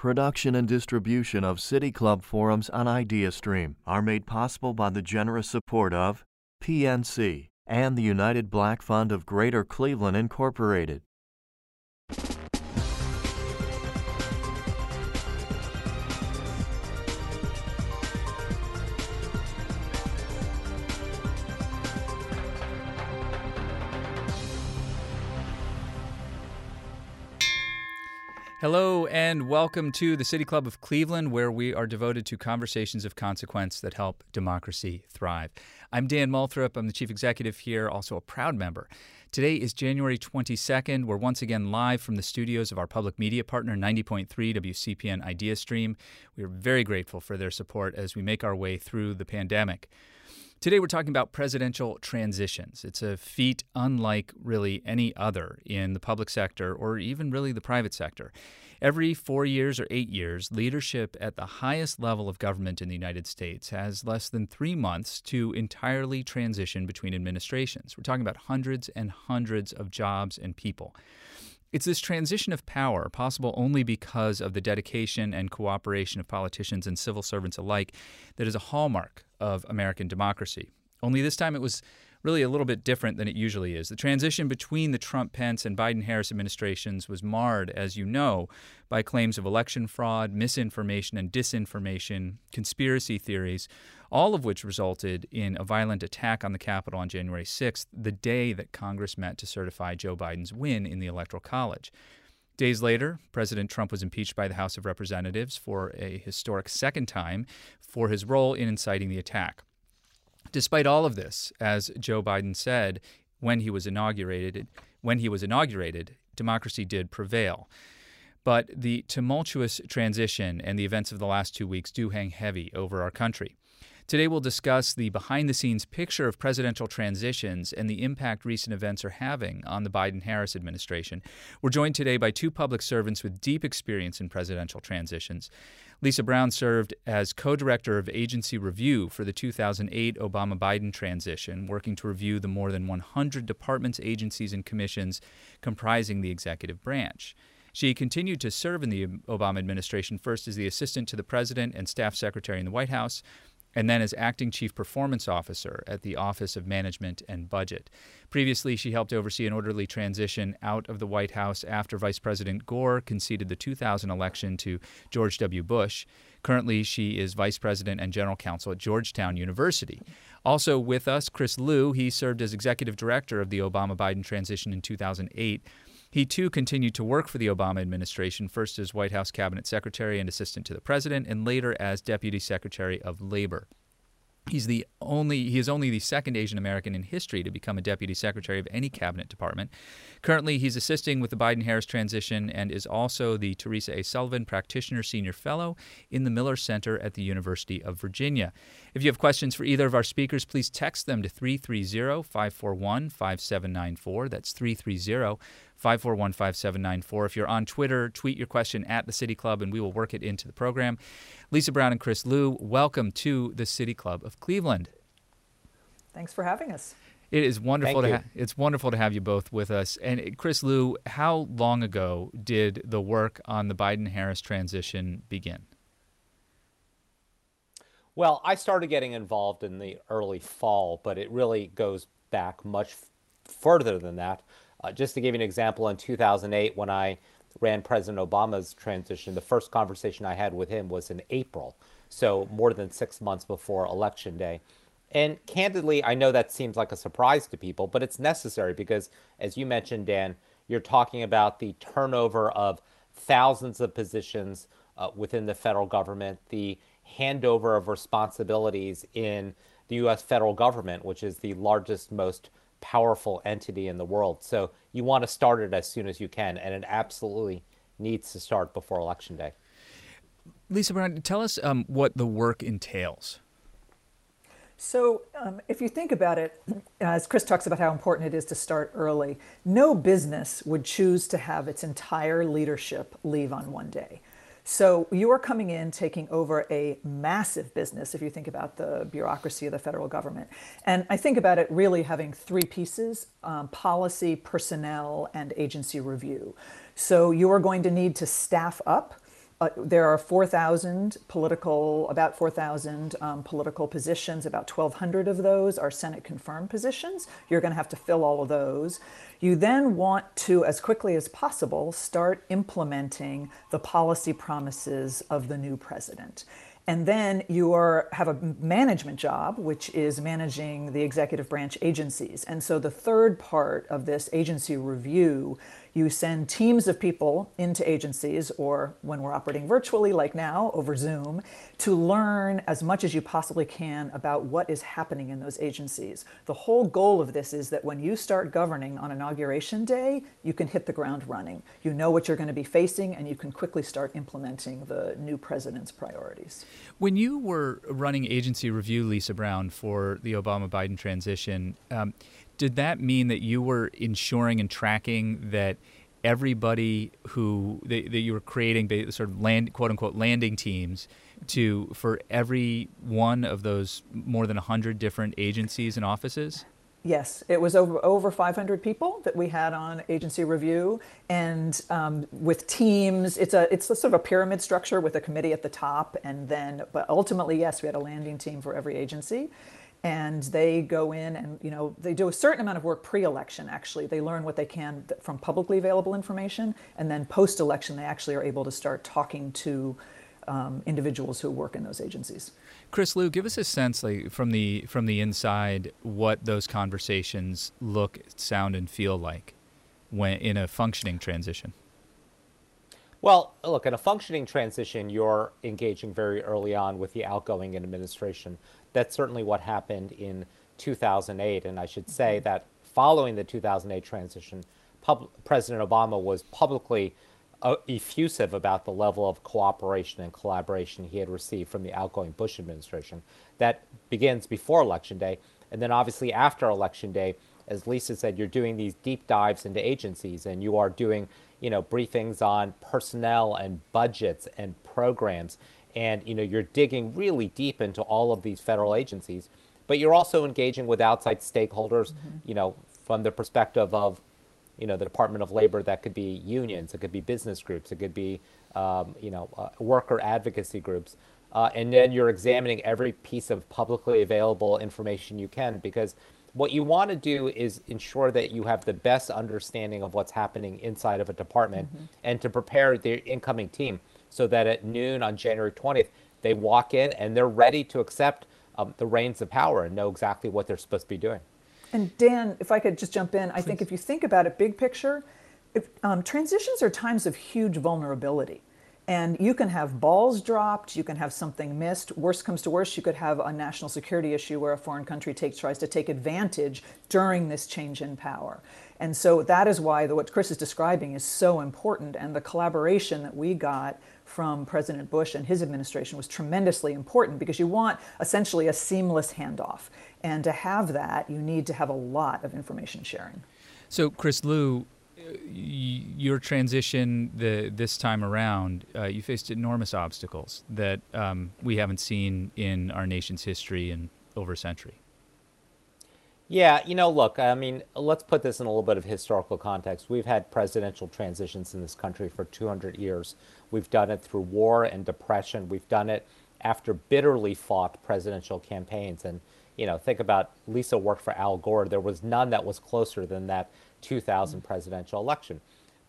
Production and distribution of City Club forums on IdeaStream are made possible by the generous support of PNC and the United Black Fund of Greater Cleveland, Incorporated. Hello, and welcome to the City Club of Cleveland, where we are devoted to conversations of consequence that help democracy thrive. I'm Dan Moulthrop. I'm the chief executive here, also a proud member. Today is January 22nd. We're once again live from the studios of our public media partner, 90.3 WCPN IdeaStream. We are very grateful for their support as we make our way through the pandemic. Today, we're talking about presidential transitions. It's a feat unlike really any other in the public sector or even really the private sector. Every four years or eight years, leadership at the highest level of government in the United States has less than three months to entirely transition between administrations. We're talking about hundreds and hundreds of jobs and people. It's this transition of power, possible only because of the dedication and cooperation of politicians and civil servants alike, that is a hallmark of American democracy. Only this time it was really a little bit different than it usually is. The transition between the Trump Pence and Biden Harris administrations was marred, as you know, by claims of election fraud, misinformation and disinformation, conspiracy theories, all of which resulted in a violent attack on the Capitol on January 6th, the day that Congress met to certify Joe Biden's win in the Electoral College. Days later, President Trump was impeached by the House of Representatives for a historic second time for his role in inciting the attack. Despite all of this, as Joe Biden said when he was inaugurated, when he was inaugurated, democracy did prevail. But the tumultuous transition and the events of the last two weeks do hang heavy over our country. Today, we'll discuss the behind the scenes picture of presidential transitions and the impact recent events are having on the Biden Harris administration. We're joined today by two public servants with deep experience in presidential transitions. Lisa Brown served as co director of agency review for the 2008 Obama Biden transition, working to review the more than 100 departments, agencies, and commissions comprising the executive branch. She continued to serve in the Obama administration, first as the assistant to the president and staff secretary in the White House, and then as acting chief performance officer at the Office of Management and Budget. Previously, she helped oversee an orderly transition out of the White House after Vice President Gore conceded the 2000 election to George W. Bush. Currently, she is vice president and general counsel at Georgetown University. Also with us, Chris Lu. He served as executive director of the Obama Biden transition in 2008. He too continued to work for the Obama administration, first as White House cabinet secretary and assistant to the president, and later as deputy secretary of labor. He's the only he is only the second Asian American in history to become a deputy secretary of any cabinet department. Currently, he's assisting with the Biden-Harris transition and is also the Teresa A. Sullivan Practitioner Senior Fellow in the Miller Center at the University of Virginia. If you have questions for either of our speakers, please text them to 330-541-5794. That's 330 541 5794. If you're on Twitter, tweet your question at the City Club and we will work it into the program. Lisa Brown and Chris Lu, welcome to the City Club of Cleveland. Thanks for having us. It is wonderful to ha- it's wonderful to have you both with us. And uh, Chris Lu, how long ago did the work on the Biden-Harris transition begin? Well, I started getting involved in the early fall, but it really goes back much further than that. Uh, just to give you an example, in 2008, when I ran President Obama's transition, the first conversation I had with him was in April, so more than six months before Election Day. And candidly, I know that seems like a surprise to people, but it's necessary because, as you mentioned, Dan, you're talking about the turnover of thousands of positions uh, within the federal government, the handover of responsibilities in the U.S. federal government, which is the largest, most powerful entity in the world. So you want to start it as soon as you can, and it absolutely needs to start before Election Day. Lisa Brown, tell us um, what the work entails. So, um, if you think about it, as Chris talks about how important it is to start early, no business would choose to have its entire leadership leave on one day. So you are coming in, taking over a massive business, if you think about the bureaucracy of the federal government. And I think about it really having three pieces um, policy, personnel, and agency review. So you are going to need to staff up uh, there are 4,000 political, about 4,000 um, political positions. About 1,200 of those are Senate confirmed positions. You're going to have to fill all of those. You then want to, as quickly as possible, start implementing the policy promises of the new president. And then you are, have a management job, which is managing the executive branch agencies. And so the third part of this agency review you send teams of people into agencies, or when we're operating virtually, like now over Zoom, to learn as much as you possibly can about what is happening in those agencies. The whole goal of this is that when you start governing on Inauguration Day, you can hit the ground running. You know what you're going to be facing, and you can quickly start implementing the new president's priorities. When you were running agency review, Lisa Brown, for the Obama Biden transition, um, did that mean that you were ensuring and tracking that everybody who that, you were creating the sort of land quote unquote landing teams to for every one of those more than 100 different agencies and offices? Yes, it was over over 500 people that we had on agency review, and um, with teams. It's a it's a sort of a pyramid structure with a committee at the top, and then but ultimately, yes, we had a landing team for every agency, and they go in and you know they do a certain amount of work pre-election actually. They learn what they can from publicly available information. And then post-election they actually are able to start talking to um, individuals who work in those agencies. Chris lu give us a sense like from the from the inside what those conversations look sound and feel like when in a functioning transition. Well, look, in a functioning transition, you're engaging very early on with the outgoing administration that's certainly what happened in 2008. And I should say mm-hmm. that following the 2008 transition, President Obama was publicly uh, effusive about the level of cooperation and collaboration he had received from the outgoing Bush administration. That begins before Election Day. And then obviously after Election Day, as Lisa said, you're doing these deep dives into agencies and you are doing, you know, briefings on personnel and budgets and programs and you know you're digging really deep into all of these federal agencies but you're also engaging with outside stakeholders mm-hmm. you know from the perspective of you know the department of labor that could be unions it could be business groups it could be um, you know uh, worker advocacy groups uh, and then you're examining every piece of publicly available information you can because what you want to do is ensure that you have the best understanding of what's happening inside of a department mm-hmm. and to prepare the incoming team so that at noon on January 20th, they walk in and they're ready to accept um, the reins of power and know exactly what they're supposed to be doing. And Dan, if I could just jump in, I think if you think about it big picture, if, um, transitions are times of huge vulnerability. And you can have balls dropped, you can have something missed. Worst comes to worst, you could have a national security issue where a foreign country takes, tries to take advantage during this change in power. And so that is why the, what Chris is describing is so important. And the collaboration that we got from President Bush and his administration was tremendously important because you want essentially a seamless handoff. And to have that, you need to have a lot of information sharing. So, Chris Lu, your transition the, this time around, uh, you faced enormous obstacles that um, we haven't seen in our nation's history in over a century. Yeah, you know, look, I mean, let's put this in a little bit of historical context. We've had presidential transitions in this country for 200 years. We've done it through war and depression. We've done it after bitterly fought presidential campaigns. And, you know, think about Lisa worked for Al Gore. There was none that was closer than that 2000 presidential election.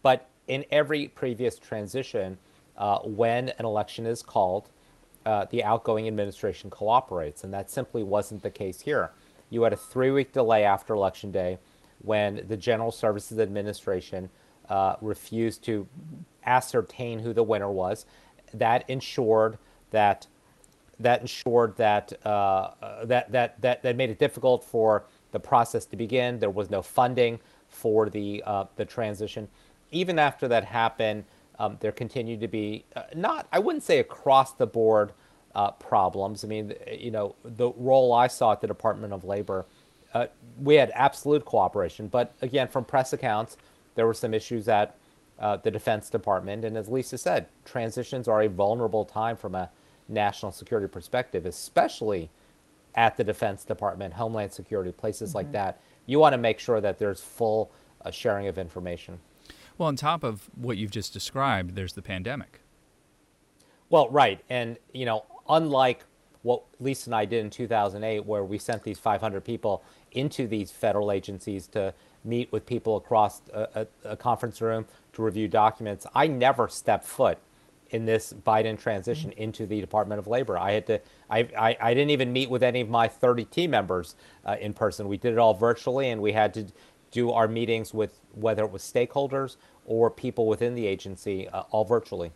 But in every previous transition, uh, when an election is called, uh, the outgoing administration cooperates. And that simply wasn't the case here. You had a three week delay after Election Day when the General Services Administration uh, refused to ascertain who the winner was. That ensured that that ensured that uh, that that that that made it difficult for the process to begin. There was no funding for the uh, the transition. Even after that happened, um, there continued to be uh, not I wouldn't say across the board uh, problems. I mean, you know, the role I saw at the Department of Labor, uh, we had absolute cooperation, but again, from press accounts, there were some issues at uh, the Defense Department. And as Lisa said, transitions are a vulnerable time from a national security perspective, especially at the Defense Department, Homeland Security, places mm-hmm. like that. You want to make sure that there's full uh, sharing of information. Well, on top of what you've just described, there's the pandemic. Well, right. And, you know, unlike what Lisa and I did in 2008, where we sent these 500 people into these federal agencies to meet with people across a, a, a conference room to review documents, I never stepped foot in this Biden transition mm-hmm. into the Department of Labor. I had to, I, I, I didn't even meet with any of my 30 team members uh, in person. We did it all virtually, and we had to do our meetings with whether it was stakeholders or people within the agency, uh, all virtually.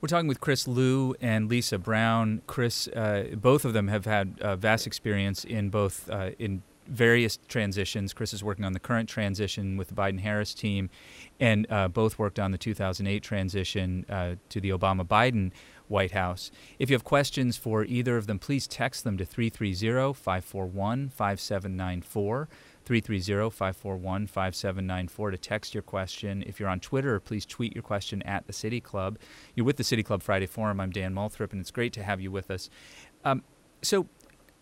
We're talking with Chris Lu and Lisa Brown. Chris, uh, both of them have had uh, vast experience in both uh, in various transitions. Chris is working on the current transition with the Biden Harris team, and uh, both worked on the 2008 transition uh, to the Obama Biden White House. If you have questions for either of them, please text them to 330 541 5794. 330-541-5794 to text your question. If you're on Twitter, please tweet your question at the City Club. You're with the City Club Friday Forum. I'm Dan Moulthrop, and it's great to have you with us. Um, so,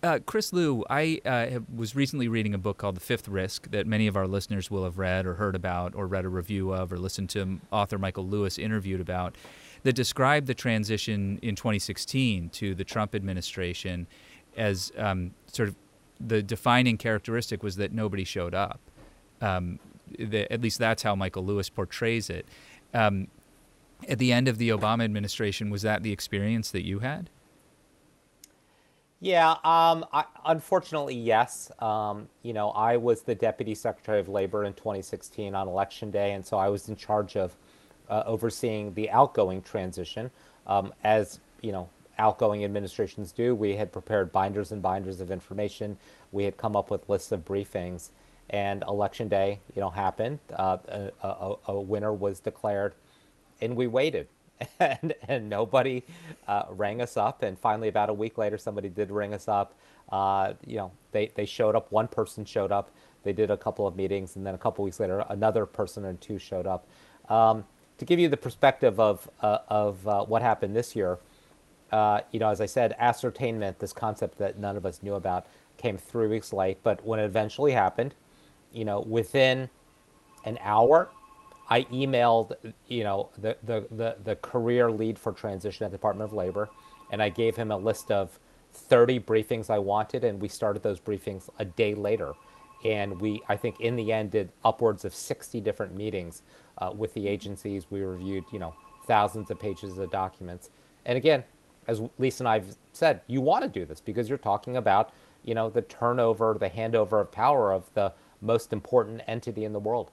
uh, Chris Lu, I uh, was recently reading a book called The Fifth Risk that many of our listeners will have read or heard about or read a review of or listened to author Michael Lewis interviewed about that described the transition in 2016 to the Trump administration as um, sort of the defining characteristic was that nobody showed up. Um, the, at least that's how Michael Lewis portrays it. Um, at the end of the Obama administration, was that the experience that you had? Yeah, um, I, unfortunately, yes. Um, you know, I was the Deputy Secretary of Labor in 2016 on Election Day, and so I was in charge of uh, overseeing the outgoing transition. Um, as you know, outgoing administrations do. We had prepared binders and binders of information. We had come up with lists of briefings, and election day, you know, happened. Uh, a, a, a, winner was declared, and we waited, and and nobody uh, rang us up. And finally, about a week later, somebody did ring us up. Uh, you know, they they showed up. One person showed up. They did a couple of meetings, and then a couple weeks later, another person or two showed up. Um, to give you the perspective of uh, of uh, what happened this year uh, you know, as I said, ascertainment, this concept that none of us knew about, came three weeks late. But when it eventually happened, you know, within an hour, I emailed, you know, the, the, the, the career lead for transition at the Department of Labor, and I gave him a list of 30 briefings I wanted, and we started those briefings a day later. And we, I think, in the end, did upwards of 60 different meetings uh, with the agencies. We reviewed, you know, thousands of pages of documents. And again, as Lisa and I've said, you want to do this because you're talking about, you know, the turnover, the handover of power of the most important entity in the world.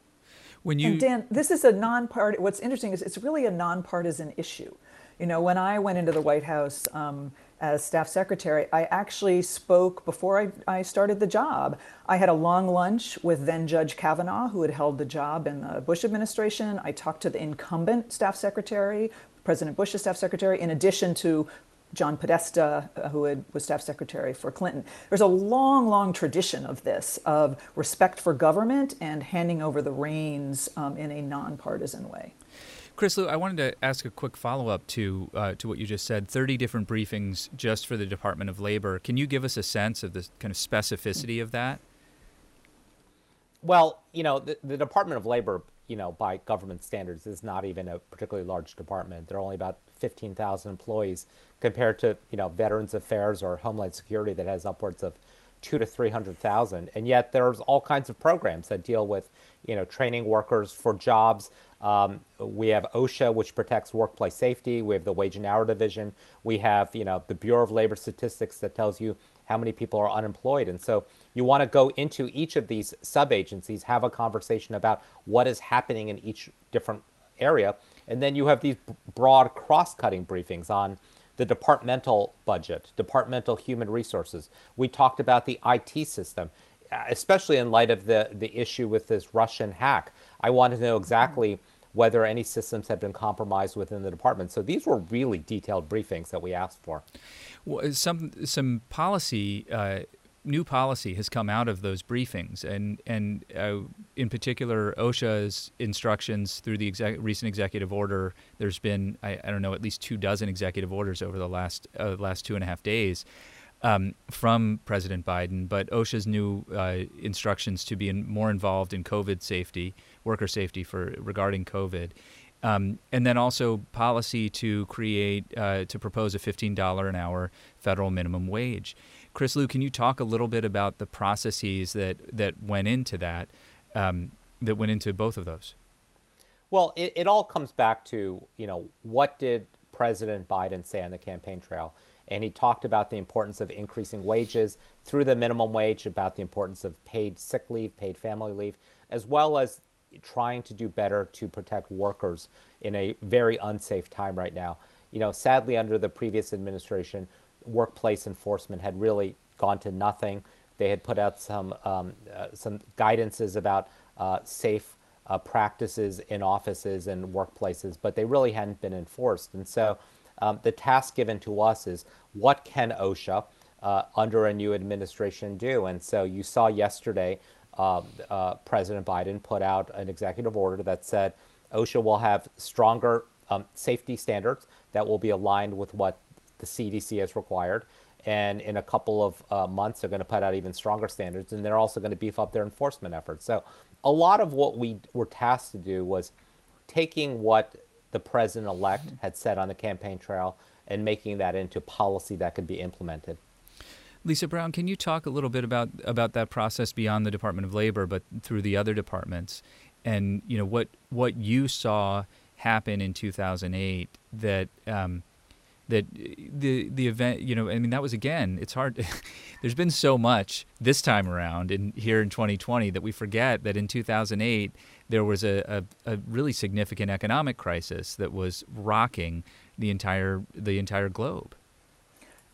When you and Dan, this is a non-party. What's interesting is it's really a non-partisan issue. You know, when I went into the White House um, as staff secretary, I actually spoke before I, I started the job. I had a long lunch with then Judge Kavanaugh, who had held the job in the Bush administration. I talked to the incumbent staff secretary, President Bush's staff secretary, in addition to John Podesta, uh, who had, was staff secretary for Clinton. There's a long, long tradition of this, of respect for government and handing over the reins um, in a nonpartisan way. Chris Lu, I wanted to ask a quick follow up to uh, to what you just said. Thirty different briefings just for the Department of Labor. Can you give us a sense of the kind of specificity of that? Well, you know, the, the Department of Labor you know, by government standards, is not even a particularly large department. There are only about 15,000 employees compared to, you know, Veterans Affairs or Homeland Security that has upwards of two to 300,000. And yet there's all kinds of programs that deal with, you know, training workers for jobs. Um, we have OSHA, which protects workplace safety. We have the Wage and Hour Division. We have, you know, the Bureau of Labor Statistics that tells you how many people are unemployed. And so you want to go into each of these sub agencies, have a conversation about what is happening in each different area. And then you have these broad cross cutting briefings on the departmental budget, departmental human resources. We talked about the IT system, especially in light of the, the issue with this Russian hack. I wanted to know exactly whether any systems had been compromised within the department. So these were really detailed briefings that we asked for. Well, some some policy. Uh, new policy has come out of those briefings, and and uh, in particular, OSHA's instructions through the exec- recent executive order. There's been I, I, don't know at least two dozen executive orders over the last uh, last two and a half days um, from President Biden. But OSHA's new uh, instructions to be in, more involved in COVID safety, worker safety for regarding COVID. Um, and then also policy to create, uh, to propose a $15 an hour federal minimum wage. Chris Lu, can you talk a little bit about the processes that, that went into that, um, that went into both of those? Well, it, it all comes back to, you know, what did President Biden say on the campaign trail? And he talked about the importance of increasing wages through the minimum wage, about the importance of paid sick leave, paid family leave, as well as trying to do better to protect workers in a very unsafe time right now. You know, sadly, under the previous administration, workplace enforcement had really gone to nothing. They had put out some um, uh, some guidances about uh, safe uh, practices in offices and workplaces, but they really hadn't been enforced. And so, um, the task given to us is what can OSHA uh, under a new administration do? And so, you saw yesterday um, uh, President Biden put out an executive order that said OSHA will have stronger um, safety standards that will be aligned with what the CDC has required. And in a couple of uh, months, they're going to put out even stronger standards, and they're also going to beef up their enforcement efforts. So, a lot of what we were tasked to do was taking what the president elect had said on the campaign trail and making that into policy that could be implemented. Lisa Brown, can you talk a little bit about about that process beyond the Department of Labor, but through the other departments, and you know what what you saw happen in 2008 that um, that the the event you know I mean that was again it's hard there's been so much this time around in here in 2020 that we forget that in 2008 there was a, a, a really significant economic crisis that was rocking the entire the entire globe.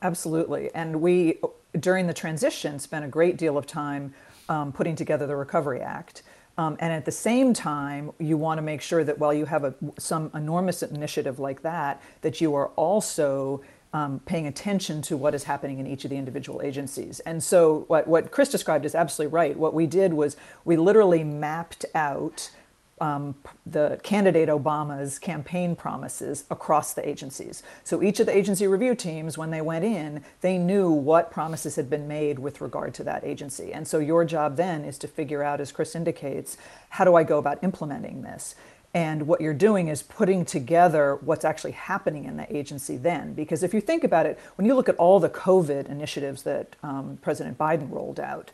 Absolutely, and we during the transition, spent a great deal of time um, putting together the Recovery Act. Um, and at the same time, you want to make sure that while you have a, some enormous initiative like that, that you are also um, paying attention to what is happening in each of the individual agencies. And so, what, what Chris described is absolutely right. What we did was we literally mapped out um, the candidate Obama's campaign promises across the agencies. So each of the agency review teams, when they went in, they knew what promises had been made with regard to that agency. And so your job then is to figure out, as Chris indicates, how do I go about implementing this? And what you're doing is putting together what's actually happening in the agency then. Because if you think about it, when you look at all the COVID initiatives that um, President Biden rolled out,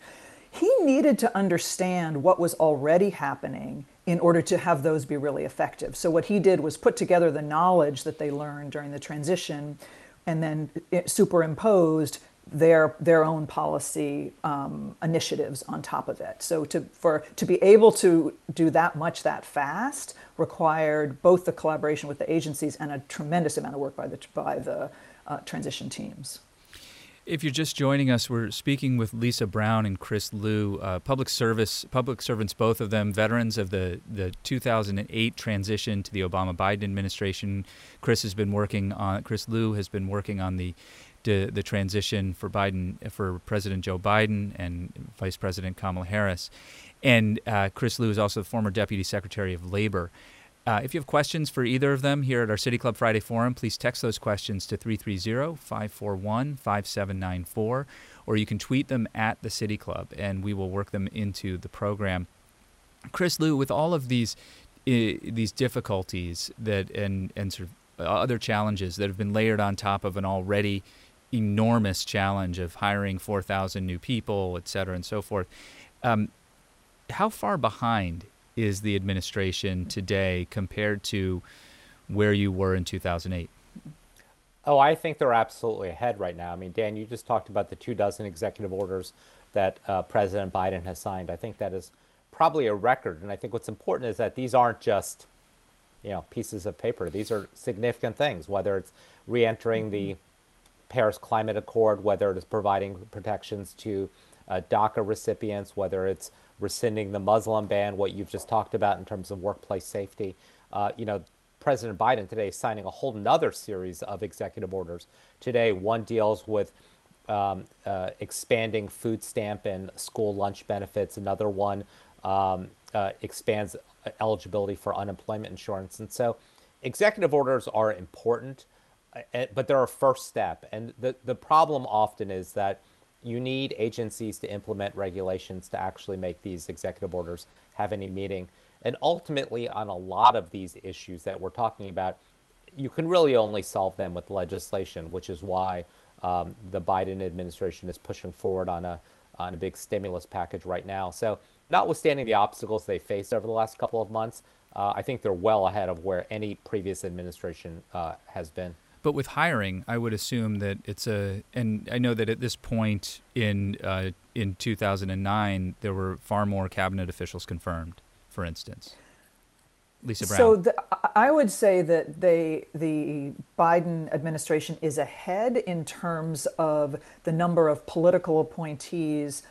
he needed to understand what was already happening in order to have those be really effective. So, what he did was put together the knowledge that they learned during the transition and then superimposed their their own policy um, initiatives on top of it. So to for to be able to do that much that fast required both the collaboration with the agencies and a tremendous amount of work by the by the uh, transition teams. If you're just joining us, we're speaking with Lisa Brown and Chris Lu, uh, public service public servants, both of them, veterans of the the 2008 transition to the Obama Biden administration. Chris has been working on Chris Lu has been working on the the, the transition for Biden for President Joe Biden and Vice President Kamala Harris, and uh, Chris Lu is also the former Deputy Secretary of Labor. Uh, if you have questions for either of them here at our City Club Friday Forum, please text those questions to 330 541 5794, or you can tweet them at the City Club and we will work them into the program. Chris Lu, with all of these uh, these difficulties that and and sort of other challenges that have been layered on top of an already enormous challenge of hiring 4,000 new people, et cetera, and so forth. Um, how far behind is the administration today compared to where you were in 2008? Oh, I think they're absolutely ahead right now. I mean, Dan, you just talked about the two dozen executive orders that uh, President Biden has signed. I think that is probably a record. And I think what's important is that these aren't just, you know, pieces of paper. These are significant things, whether it's reentering the Paris Climate Accord, whether it is providing protections to uh, DACA recipients, whether it's rescinding the Muslim ban, what you've just talked about in terms of workplace safety. Uh, you know, President Biden today is signing a whole nother series of executive orders. Today, one deals with um, uh, expanding food stamp and school lunch benefits. Another one um, uh, expands eligibility for unemployment insurance. And so, executive orders are important, uh, but they're a first step. And the, the problem often is that you need agencies to implement regulations to actually make these executive orders have any meaning. And ultimately, on a lot of these issues that we're talking about, you can really only solve them with legislation, which is why um, the Biden administration is pushing forward on a on a big stimulus package right now. So, notwithstanding the obstacles they faced over the last couple of months, uh, I think they're well ahead of where any previous administration uh, has been. But with hiring, I would assume that it's a, and I know that at this point in uh, in 2009, there were far more cabinet officials confirmed, for instance. Lisa Brown. So the, I would say that they, the Biden administration is ahead in terms of the number of political appointees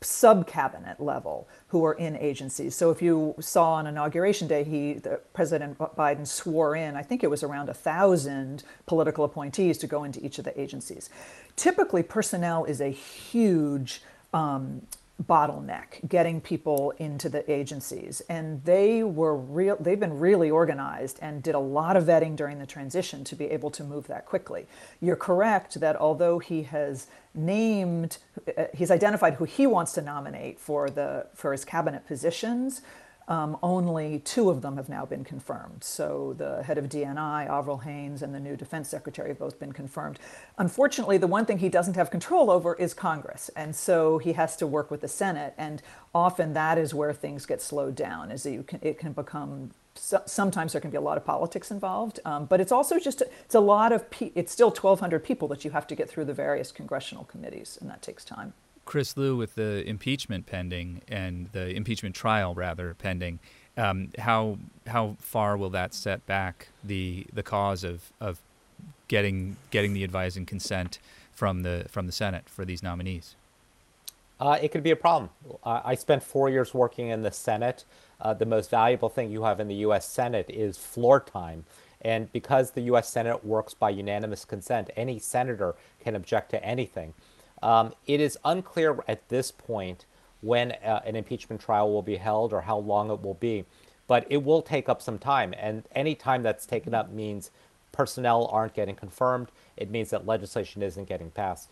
sub cabinet level who are in agencies. So if you saw on inauguration day, he the, President Biden swore in, I think it was around a thousand political appointees to go into each of the agencies. Typically, personnel is a huge um, bottleneck getting people into the agencies. And they were real they've been really organized and did a lot of vetting during the transition to be able to move that quickly. You're correct that although he has named uh, he's identified who he wants to nominate for the for his cabinet positions um, only two of them have now been confirmed. So the head of DNI, Avril Haines, and the new defense secretary have both been confirmed. Unfortunately, the one thing he doesn't have control over is Congress. And so he has to work with the Senate. And often that is where things get slowed down, is that can, it can become sometimes there can be a lot of politics involved, um, but it's also just a, it's a lot of pe- it's still 1,200 people that you have to get through the various congressional committees, and that takes time. Chris Lu with the impeachment pending and the impeachment trial rather pending, um, how how far will that set back the the cause of of getting getting the advice and consent from the from the Senate for these nominees? Uh, it could be a problem. I spent four years working in the Senate. Uh, the most valuable thing you have in the U.S. Senate is floor time. And because the U.S. Senate works by unanimous consent, any senator can object to anything. Um, it is unclear at this point when uh, an impeachment trial will be held or how long it will be, but it will take up some time. And any time that's taken up means personnel aren't getting confirmed. It means that legislation isn't getting passed.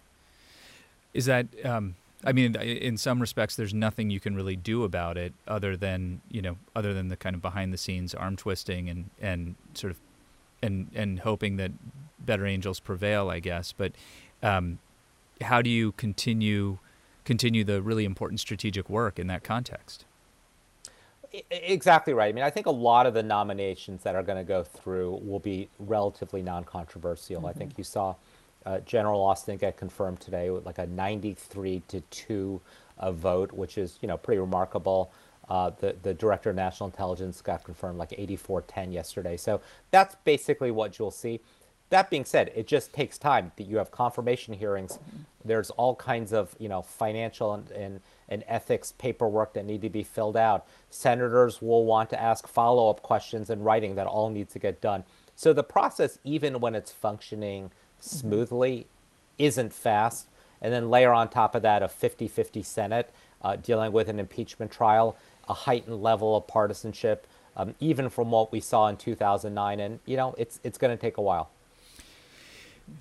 Is that, um, I mean, in some respects, there's nothing you can really do about it other than, you know, other than the kind of behind the scenes arm twisting and, and sort of, and, and hoping that better angels prevail, I guess. But, um, how do you continue continue the really important strategic work in that context? Exactly right. I mean, I think a lot of the nominations that are going to go through will be relatively non-controversial. Mm-hmm. I think mm-hmm. you saw uh, General Austin get confirmed today with like a 93 to two uh, vote, which is you know pretty remarkable. Uh, the the director of national intelligence got confirmed like 84-10 yesterday. So that's basically what you'll see. That being said, it just takes time. That you have confirmation hearings. There's all kinds of you know financial and, and, and ethics paperwork that need to be filled out. Senators will want to ask follow-up questions in writing that all needs to get done. So the process, even when it's functioning smoothly, mm-hmm. isn't fast. And then layer on top of that a 50-50 Senate uh, dealing with an impeachment trial, a heightened level of partisanship, um, even from what we saw in 2009. And you know, it's it's going to take a while.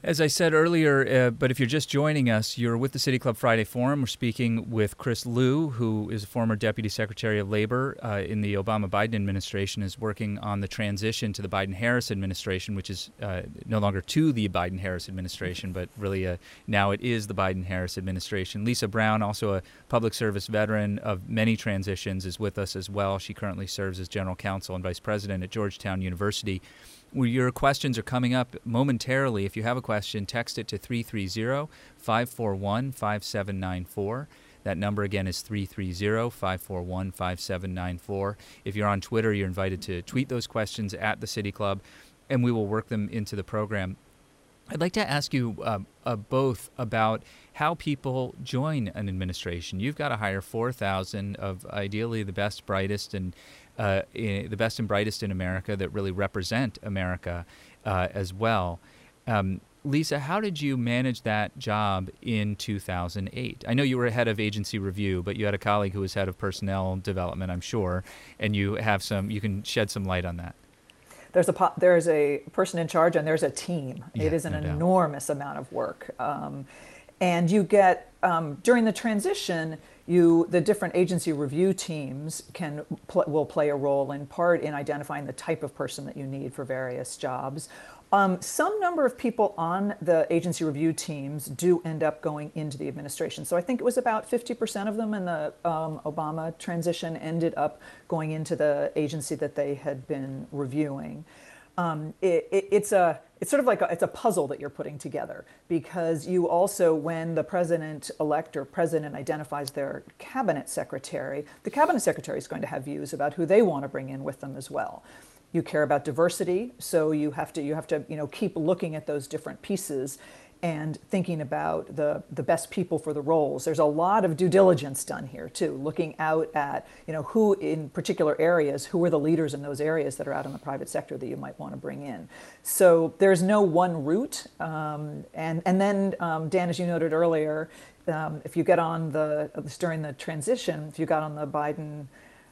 As I said earlier, uh, but if you're just joining us, you're with the City Club Friday Forum. We're speaking with Chris Lu, who is a former Deputy Secretary of Labor uh, in the Obama Biden administration, is working on the transition to the Biden Harris administration, which is uh, no longer to the Biden Harris administration, but really uh, now it is the Biden Harris administration. Lisa Brown, also a public service veteran of many transitions, is with us as well. She currently serves as General Counsel and Vice President at Georgetown University. Your questions are coming up momentarily. If you have a question, text it to 330 541 5794. That number again is 330 541 5794. If you're on Twitter, you're invited to tweet those questions at the City Club, and we will work them into the program. I'd like to ask you uh, uh, both about how people join an administration. You've got to hire 4,000 of ideally the best, brightest, and uh, the best and brightest in America that really represent America uh, as well. Um, Lisa, how did you manage that job in 2008? I know you were head of agency review, but you had a colleague who was head of personnel development, I'm sure, and you have some. You can shed some light on that. There's a there's a person in charge, and there's a team. Yeah, it is an no enormous amount of work. Um, And you get, um, during the transition, you, the different agency review teams can pl- will play a role in part in identifying the type of person that you need for various jobs. Um, some number of people on the agency review teams do end up going into the administration. So I think it was about 50% of them in the um, Obama transition ended up going into the agency that they had been reviewing. Um, it, it, it's a it's sort of like a, it's a puzzle that you're putting together because you also when the president elect or president identifies their cabinet secretary the cabinet secretary is going to have views about who they want to bring in with them as well. You care about diversity so you have to you have to you know keep looking at those different pieces and thinking about the, the best people for the roles. There's a lot of due diligence done here too, looking out at you know who in particular areas, who are the leaders in those areas that are out in the private sector that you might want to bring in. So there's no one route, um, and and then um, Dan, as you noted earlier, um, if you get on the during the transition, if you got on the Biden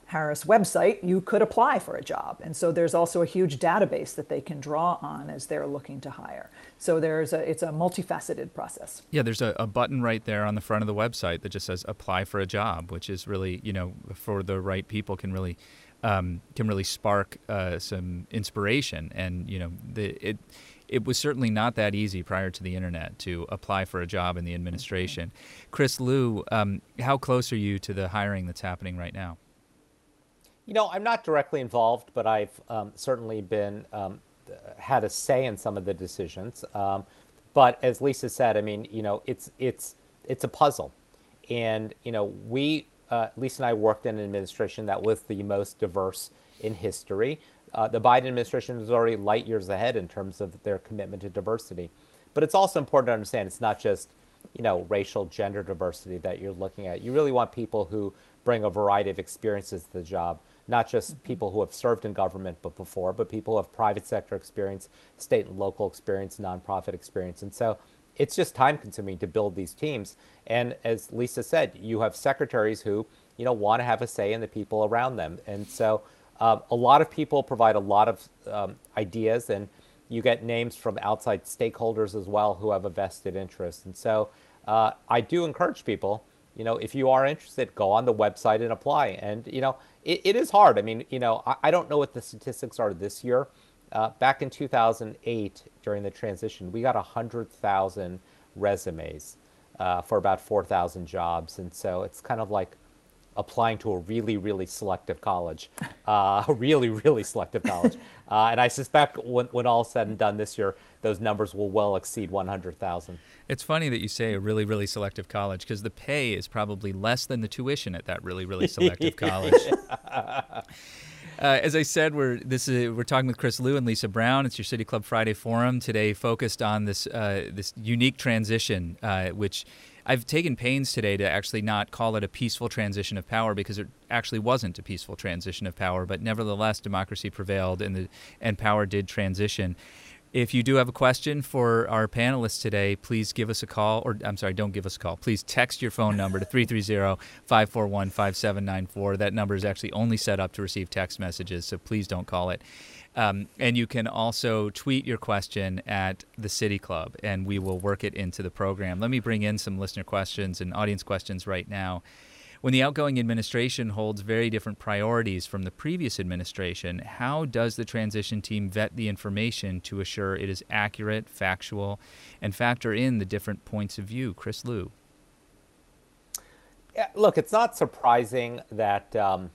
Harris website, you could apply for a job. And so there's also a huge database that they can draw on as they're looking to hire. So there's a, it's a multifaceted process. Yeah, there's a, a button right there on the front of the website that just says apply for a job, which is really, you know, for the right people can really um, can really spark uh, some inspiration. And, you know, the, it, it was certainly not that easy prior to the internet to apply for a job in the administration. Chris Lu, um, how close are you to the hiring that's happening right now? You know, I'm not directly involved, but I've um, certainly been um, had a say in some of the decisions. Um, but as Lisa said, I mean, you know, it's it's it's a puzzle, and you know, we uh, Lisa and I worked in an administration that was the most diverse in history. Uh, the Biden administration is already light years ahead in terms of their commitment to diversity. But it's also important to understand it's not just you know racial gender diversity that you're looking at. You really want people who bring a variety of experiences to the job not just people who have served in government but before, but people who have private sector experience, state and local experience, nonprofit experience. And so it's just time consuming to build these teams. And as Lisa said, you have secretaries who, you know, want to have a say in the people around them. And so um, a lot of people provide a lot of um, ideas and you get names from outside stakeholders as well who have a vested interest. And so uh, I do encourage people you know, if you are interested, go on the website and apply. And, you know, it, it is hard. I mean, you know, I, I, don't know what the statistics are this year. Uh, back in 2008, during the transition, we got 100,000 resumes uh, for about 4,000 jobs. And so it's kind of like applying to a really, really selective college, uh, a really, really selective college. Uh, and I suspect when, when all said and done this year, those numbers will well exceed 100,000. It's funny that you say a really, really selective college because the pay is probably less than the tuition at that really, really selective college. Uh, as I said, we're this is we're talking with Chris Lu and Lisa Brown. It's your City Club Friday Forum today, focused on this uh, this unique transition, uh, which I've taken pains today to actually not call it a peaceful transition of power because it actually wasn't a peaceful transition of power, but nevertheless, democracy prevailed and the and power did transition. If you do have a question for our panelists today, please give us a call, or I'm sorry, don't give us a call. Please text your phone number to 330 541 5794. That number is actually only set up to receive text messages, so please don't call it. Um, and you can also tweet your question at the City Club, and we will work it into the program. Let me bring in some listener questions and audience questions right now. When the outgoing administration holds very different priorities from the previous administration, how does the transition team vet the information to assure it is accurate, factual, and factor in the different points of view? Chris. Yeah, look, it's not surprising that um,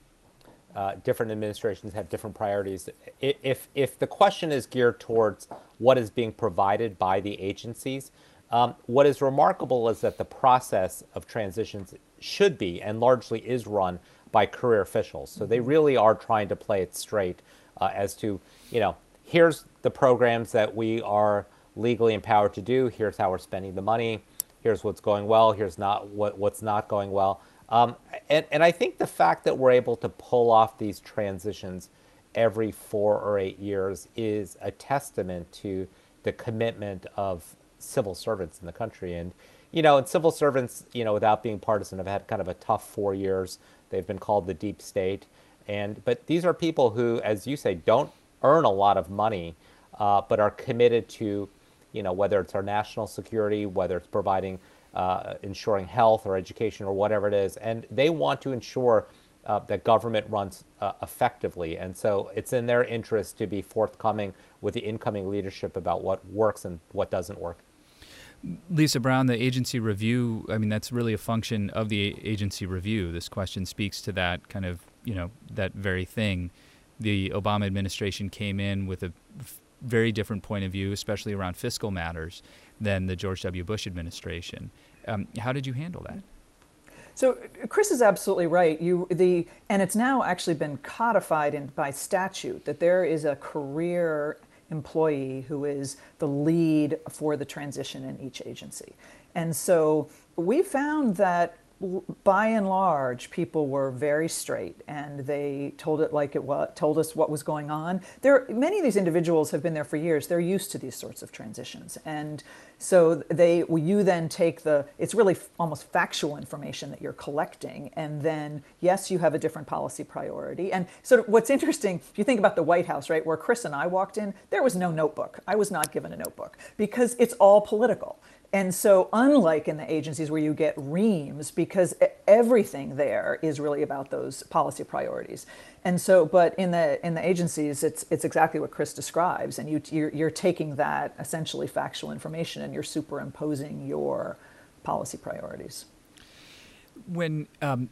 uh, different administrations have different priorities. If, if the question is geared towards what is being provided by the agencies, um, what is remarkable is that the process of transitions should be and largely is run by career officials. So they really are trying to play it straight uh, as to, you know, here's the programs that we are legally empowered to do. Here's how we're spending the money. Here's what's going well. Here's not what, what's not going well. Um, and, and I think the fact that we're able to pull off these transitions every four or eight years is a testament to the commitment of civil servants in the country. And, you know, and civil servants, you know, without being partisan, have had kind of a tough four years. They've been called the deep state. And, but these are people who, as you say, don't earn a lot of money, uh, but are committed to, you know, whether it's our national security, whether it's providing uh, ensuring health or education or whatever it is, and they want to ensure uh, that government runs uh, effectively. And so it's in their interest to be forthcoming with the incoming leadership about what works and what doesn't work. Lisa Brown, the agency review, I mean, that's really a function of the agency review. This question speaks to that kind of, you know, that very thing. The Obama administration came in with a very different point of view, especially around fiscal matters, than the George W. Bush administration. Um, how did you handle that? So Chris is absolutely right. You the and it's now actually been codified in by statute that there is a career employee who is the lead for the transition in each agency. And so we found that by and large, people were very straight and they told it like it was, told us what was going on. There, many of these individuals have been there for years. They're used to these sorts of transitions. And so they, you then take the, it's really almost factual information that you're collecting. And then, yes, you have a different policy priority. And sort of what's interesting, if you think about the White House, right, where Chris and I walked in, there was no notebook. I was not given a notebook because it's all political. And so, unlike in the agencies where you get reams, because everything there is really about those policy priorities. And so, but in the in the agencies, it's it's exactly what Chris describes, and you you're, you're taking that essentially factual information and you're superimposing your policy priorities. When um,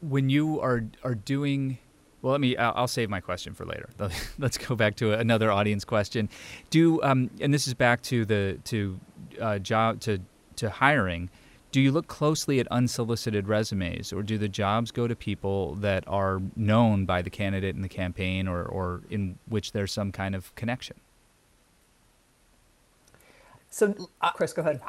when you are are doing well, let me. I'll, I'll, save my question for later. Let's go back to another audience question. Do um, and this is back to the to uh, job to to hiring, do you look closely at unsolicited resumes, or do the jobs go to people that are known by the candidate in the campaign, or or in which there's some kind of connection? So, Chris, go ahead.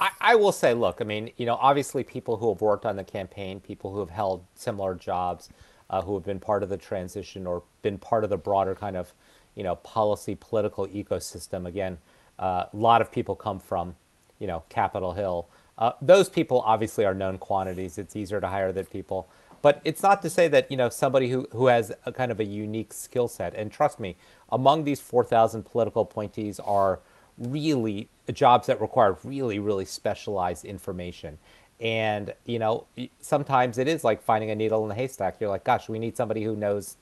I, I, will say, look, I mean, you know, obviously, people who have worked on the campaign, people who have held similar jobs, uh, who have been part of the transition or been part of the broader kind of, you know, policy political ecosystem. Again, uh, a lot of people come from, you know, Capitol Hill. Uh, those people obviously are known quantities. It's easier to hire than people. But it's not to say that you know somebody who, who has a kind of a unique skill set. And trust me, among these 4,000 political appointees are really jobs that require really really specialized information. And you know sometimes it is like finding a needle in a haystack. You're like, gosh, we need somebody who knows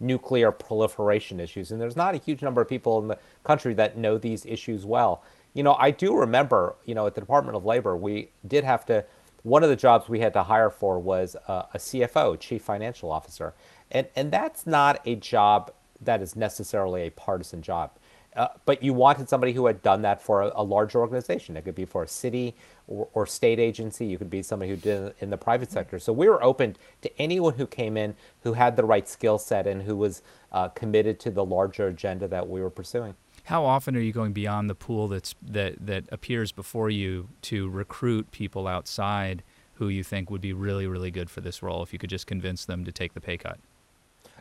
nuclear proliferation issues. And there's not a huge number of people in the country that know these issues well. You know, I do remember, you know, at the Department of Labor, we did have to, one of the jobs we had to hire for was uh, a, a CFO, Chief Financial Officer. And, and that's not a job that is necessarily a partisan job. Uh, but you wanted somebody who had done that for a, a large organization. It could be for a city or, or, state agency. You could be somebody who did it in the private sector. So we were open to anyone who came in who had the right skill set and who was uh, committed to the larger agenda that we were pursuing. How often are you going beyond the pool that's that that appears before you to recruit people outside who you think would be really really good for this role if you could just convince them to take the pay cut?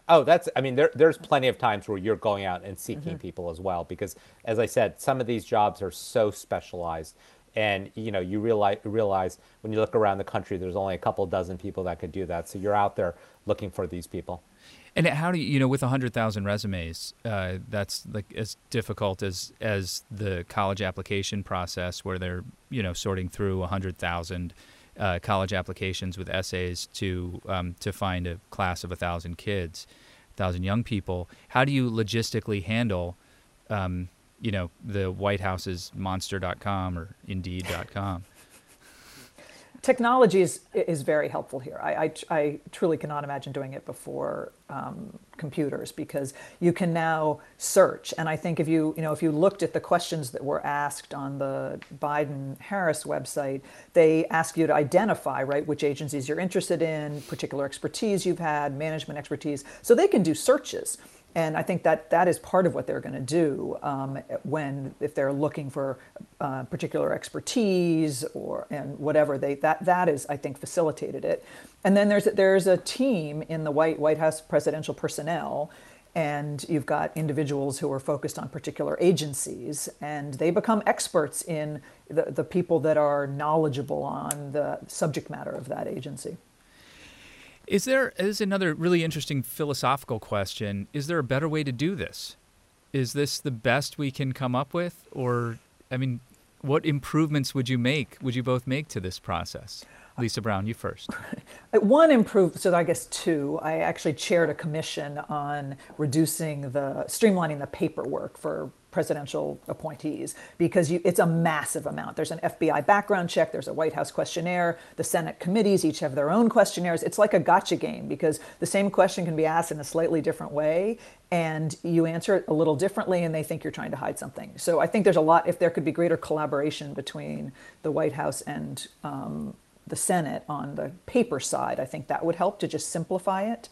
Oh, that's, I mean, there, there's plenty of times where you're going out and seeking mm-hmm. people as well, because as I said, some of these jobs are so specialized. And, you know, you realize, realize when you look around the country, there's only a couple dozen people that could do that. So you're out there looking for these people. And how do you, you know, with 100,000 resumes, uh, that's like as difficult as, as the college application process where they're, you know, sorting through 100,000 uh, college applications with essays to um, to find a class of a thousand kids, thousand young people. How do you logistically handle, um, you know, the White House's Monster.com or Indeed.com? Technology is, is very helpful here. I, I, I truly cannot imagine doing it before um, computers because you can now search. And I think if you, you know, if you looked at the questions that were asked on the Biden-Harris website, they ask you to identify, right, which agencies you're interested in, particular expertise you've had, management expertise. So they can do searches. And I think that that is part of what they're going to do um, when, if they're looking for uh, particular expertise or and whatever they that that is, I think, facilitated it. And then there's there's a team in the White White House presidential personnel, and you've got individuals who are focused on particular agencies, and they become experts in the, the people that are knowledgeable on the subject matter of that agency. Is there is another really interesting philosophical question? Is there a better way to do this? Is this the best we can come up with, or I mean, What improvements would you make? Would you both make to this process? Lisa Brown, you first. One improvement, so I guess two. I actually chaired a commission on reducing the, streamlining the paperwork for presidential appointees because you, it's a massive amount. There's an FBI background check, there's a White House questionnaire, the Senate committees each have their own questionnaires. It's like a gotcha game because the same question can be asked in a slightly different way and you answer it a little differently and they think you're trying to hide something. So I think there's a lot, if there could be greater collaboration between the White House and um, the Senate on the paper side, I think that would help to just simplify it.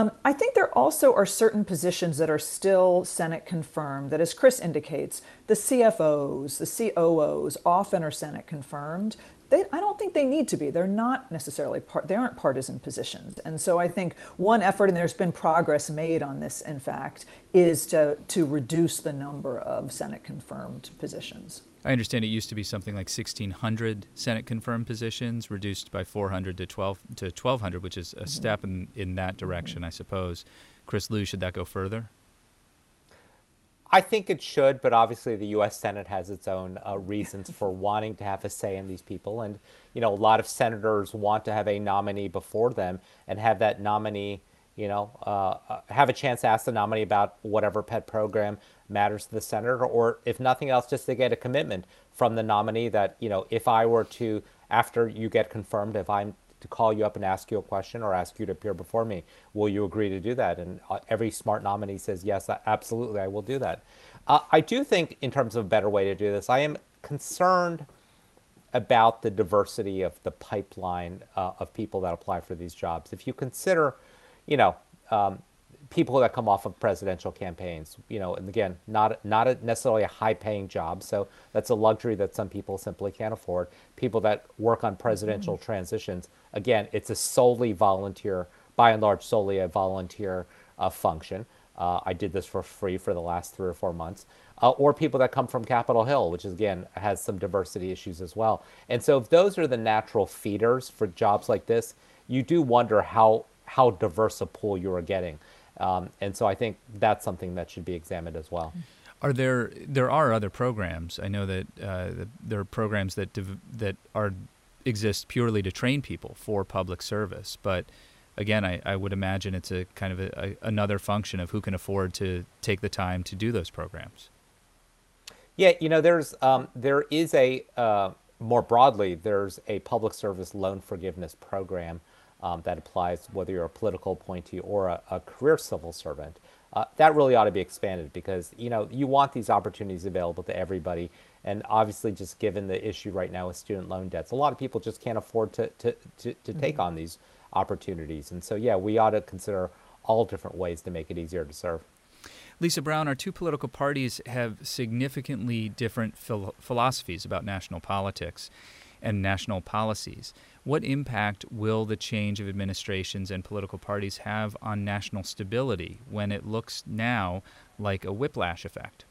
Um, I think there also are certain positions that are still Senate confirmed, that as Chris indicates, the CFOs, the COOs often are Senate confirmed. They, I don't think they need to be. They're not necessarily part, they aren't partisan positions. And so I think one effort, and there's been progress made on this, in fact, is to, to reduce the number of Senate confirmed positions. I understand it used to be something like 1,600 Senate confirmed positions, reduced by 400 to 12 to 1,200, which is a mm-hmm. step in, in that direction, mm-hmm. I suppose. Chris Lu, should that go further? I think it should, but obviously the U.S. Senate has its own uh, reasons for wanting to have a say in these people, and you know a lot of senators want to have a nominee before them and have that nominee, you know, uh, uh have a chance to ask the nominee about whatever pet program matters to the senator, or if nothing else, just to get a commitment from the nominee that, you know, if I were to, after you get confirmed, if I'm to call you up and ask you a question or ask you to appear before me, will you agree to do that? And uh, every smart nominee says, yes, absolutely, I will do that. Uh, I do think, in terms of a better way to do this, I am concerned about the diversity of the pipeline uh, of people that apply for these jobs. If you consider, you know, um, people that come off of presidential campaigns. You know, and again, not not a, necessarily a high-paying job, so that's a luxury that some people simply can't afford. People that work on presidential mm-hmm. transitions, again, it's a solely volunteer, by and large, solely a volunteer uh, function. Uh, I did this for free for the last three or four months. Uh, or people that come from Capitol Hill, which is, again has some diversity issues as well. And so, if those are the natural feeders for jobs like this, you do wonder how how diverse a pool you are getting. Um, and so I think that's something that should be examined as well. Are there there are other programs? I know that uh, there are programs that div- that are exist purely to train people for public service, but again, I, I would imagine it's a kind of a, a, another function of who can afford to take the time to do those programs. Yeah, you know, there's um, there is a uh, more broadly there's a public service loan forgiveness program um, that applies whether you're a political appointee or a, a career civil servant. Uh, that really ought to be expanded because you know you want these opportunities available to everybody, and obviously, just given the issue right now with student loan debts, a lot of people just can't afford to to to, to mm-hmm. take on these opportunities. And so, yeah, we ought to consider all different ways to make it easier to serve. Lisa Brown, our two political parties have significantly different phil- philosophies about national politics and national policies. What impact will the change of administrations and political parties have on national stability when it looks now like a whiplash effect?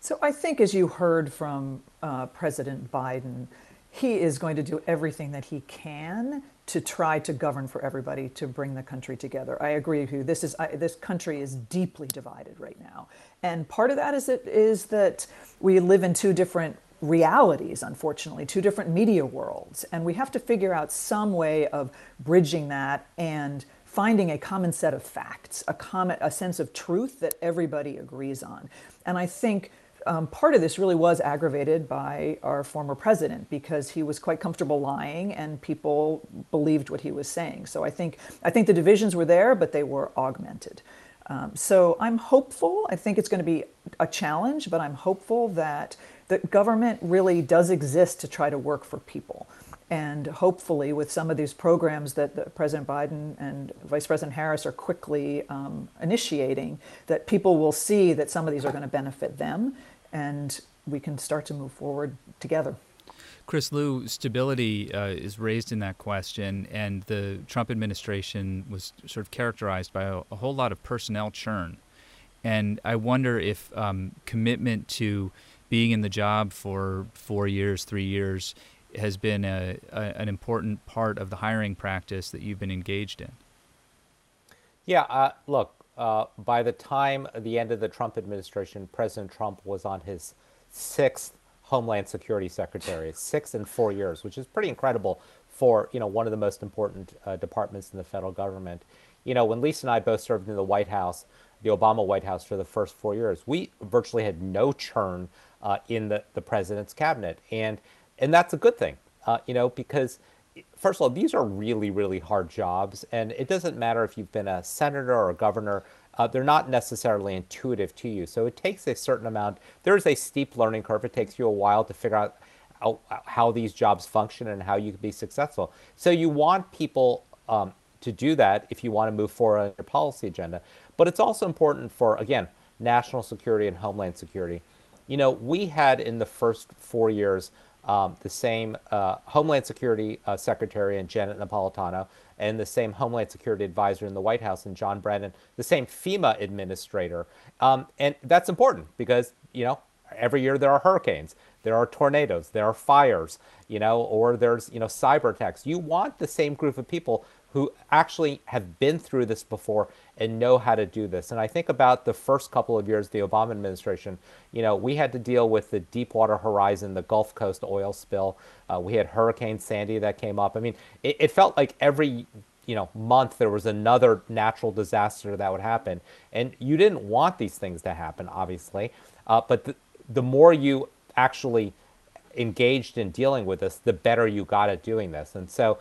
So I think, as you heard from uh, President Biden, he is going to do everything that he can to try to govern for everybody to bring the country together. I agree with you. This is I, this country is deeply divided right now, and part of that is that is that we live in two different realities, unfortunately, two different media worlds. And we have to figure out some way of bridging that and finding a common set of facts, a, common, a sense of truth that everybody agrees on. And I think um, part of this really was aggravated by our former president because he was quite comfortable lying and people believed what he was saying. So I think, I think the divisions were there, but they were augmented. Um, so I'm hopeful. I think it's going to be a challenge, but I'm hopeful that the government really does exist to try to work for people. And hopefully, with some of these programs that President Biden and Vice President Harris are quickly um, initiating, that people will see that some of these are going to benefit them, and we can start to move forward together. Chris Lu, stability uh, is raised in that question, and the Trump administration was sort of characterized by a, a whole lot of personnel churn. And I wonder if um, commitment to being in the job for four years, three years, has been a, a, an important part of the hiring practice that you've been engaged in. Yeah, uh, look, uh, by the time the end of the Trump administration, President Trump was on his sixth Homeland Security Secretary, six in four years, which is pretty incredible for you know one of the most important uh, departments in the federal government. You know, when Lisa and I both served in the White House, the Obama White House for the first four years, we virtually had no churn uh, in the, the president's cabinet, and and that's a good thing. Uh, you know, because first of all, these are really really hard jobs, and it doesn't matter if you've been a senator or a governor uh, they're not necessarily intuitive to you. So it takes a certain amount. There's a steep learning curve. It takes you a while to figure out how, how these jobs function and how you can be successful. So you want people um, to do that if you want to move forward on your policy agenda. But it's also important for, again, national security and homeland security. You know, we had in the first four years um, the same uh, Homeland Security uh, Secretary and Janet Napolitano, and the same Homeland Security advisor in the White House and John Brennan, the same FEMA administrator. Um, and that's important because, you know, every year there are hurricanes, there are tornadoes, there are fires, you know, or there's, you know, cyber attacks. You want the same group of people who actually have been through this before and know how to do this. And I think about the first couple of years, the Obama administration, you know, we had to deal with the Deepwater Horizon, the Gulf Coast oil spill. Uh, we had Hurricane Sandy that came up. I mean, it, it, felt like every you know month there was another natural disaster that would happen, and you didn't want these things to happen, obviously. Uh, but the, the more you actually engaged in dealing with this, the better you got at doing this. And so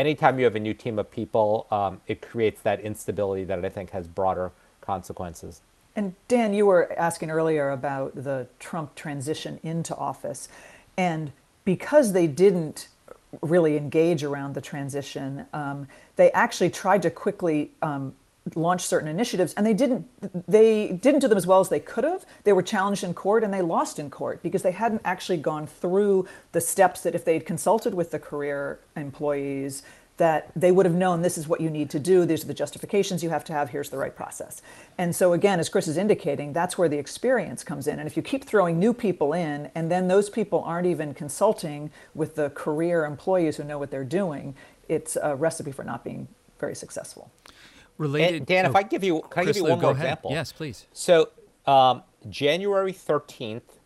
anytime you have a new team of people, um, it creates that instability that I think has broader consequences. And Dan, you were asking earlier about the Trump transition into office. And because they didn't really engage around the transition, um, they actually tried to quickly um, launch certain initiatives and they didn't they didn't do them as well as they could have. They were challenged in court and they lost in court because they hadn't actually gone through the steps that if they'd consulted with the career employees that they would have known this is what you need to do. These are the justifications you have to have. Here's the right process. And so again as chris is indicating that's where the experience comes in. And if you keep throwing new people in and then those people aren't even consulting with the career employees who know what they're doing it's a recipe for not being very successful related. And Dan, if I give you, can I give you one more ahead. example? Yes, please. So um, January thirteenth,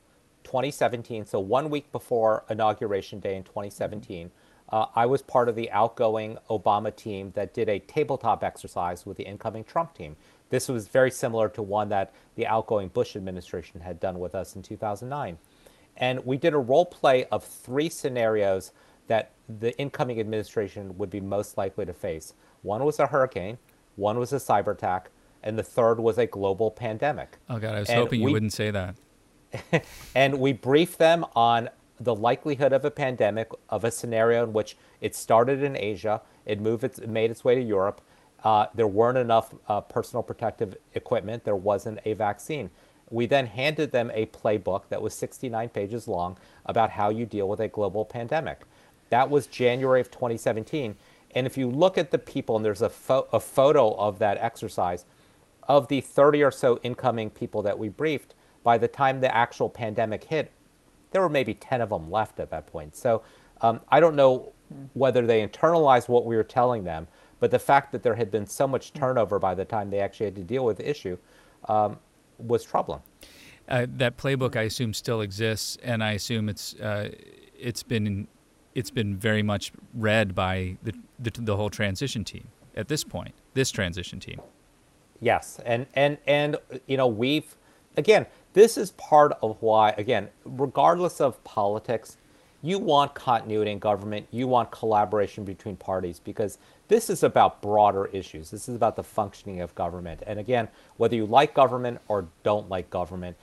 twenty seventeen. So one week before inauguration day in twenty seventeen. Uh, I was part of the outgoing Obama team that did a tabletop exercise with the incoming Trump team. This was very similar to one that the outgoing Bush administration had done with us in 2009. And we did a role play of three scenarios that the incoming administration would be most likely to face. One was a hurricane, one was a cyber attack, and the third was a global pandemic. Oh, God, I was and hoping we, you wouldn't say that. and we briefed them on the likelihood of a pandemic, of a scenario in which it started in Asia, it moved, its, it made its way to Europe. Uh, there weren't enough uh, personal protective equipment. There wasn't a vaccine. We then handed them a playbook that was 69 pages long about how you deal with a global pandemic. That was January of 2017. And if you look at the people, and there's a, fo- a photo of that exercise, of the 30 or so incoming people that we briefed, by the time the actual pandemic hit, there were maybe 10 of them left at that point. So um, I don't know whether they internalized what we were telling them, but the fact that there had been so much turnover by the time they actually had to deal with the issue um, was troubling. Uh, that playbook, I assume, still exists, and I assume it's uh, it's been it's been very much read by the, the, the whole transition team at this point. This transition team. Yes, and and and you know we've again this is part of why again regardless of politics you want continuity in government you want collaboration between parties because this is about broader issues this is about the functioning of government and again whether you like government or don't like government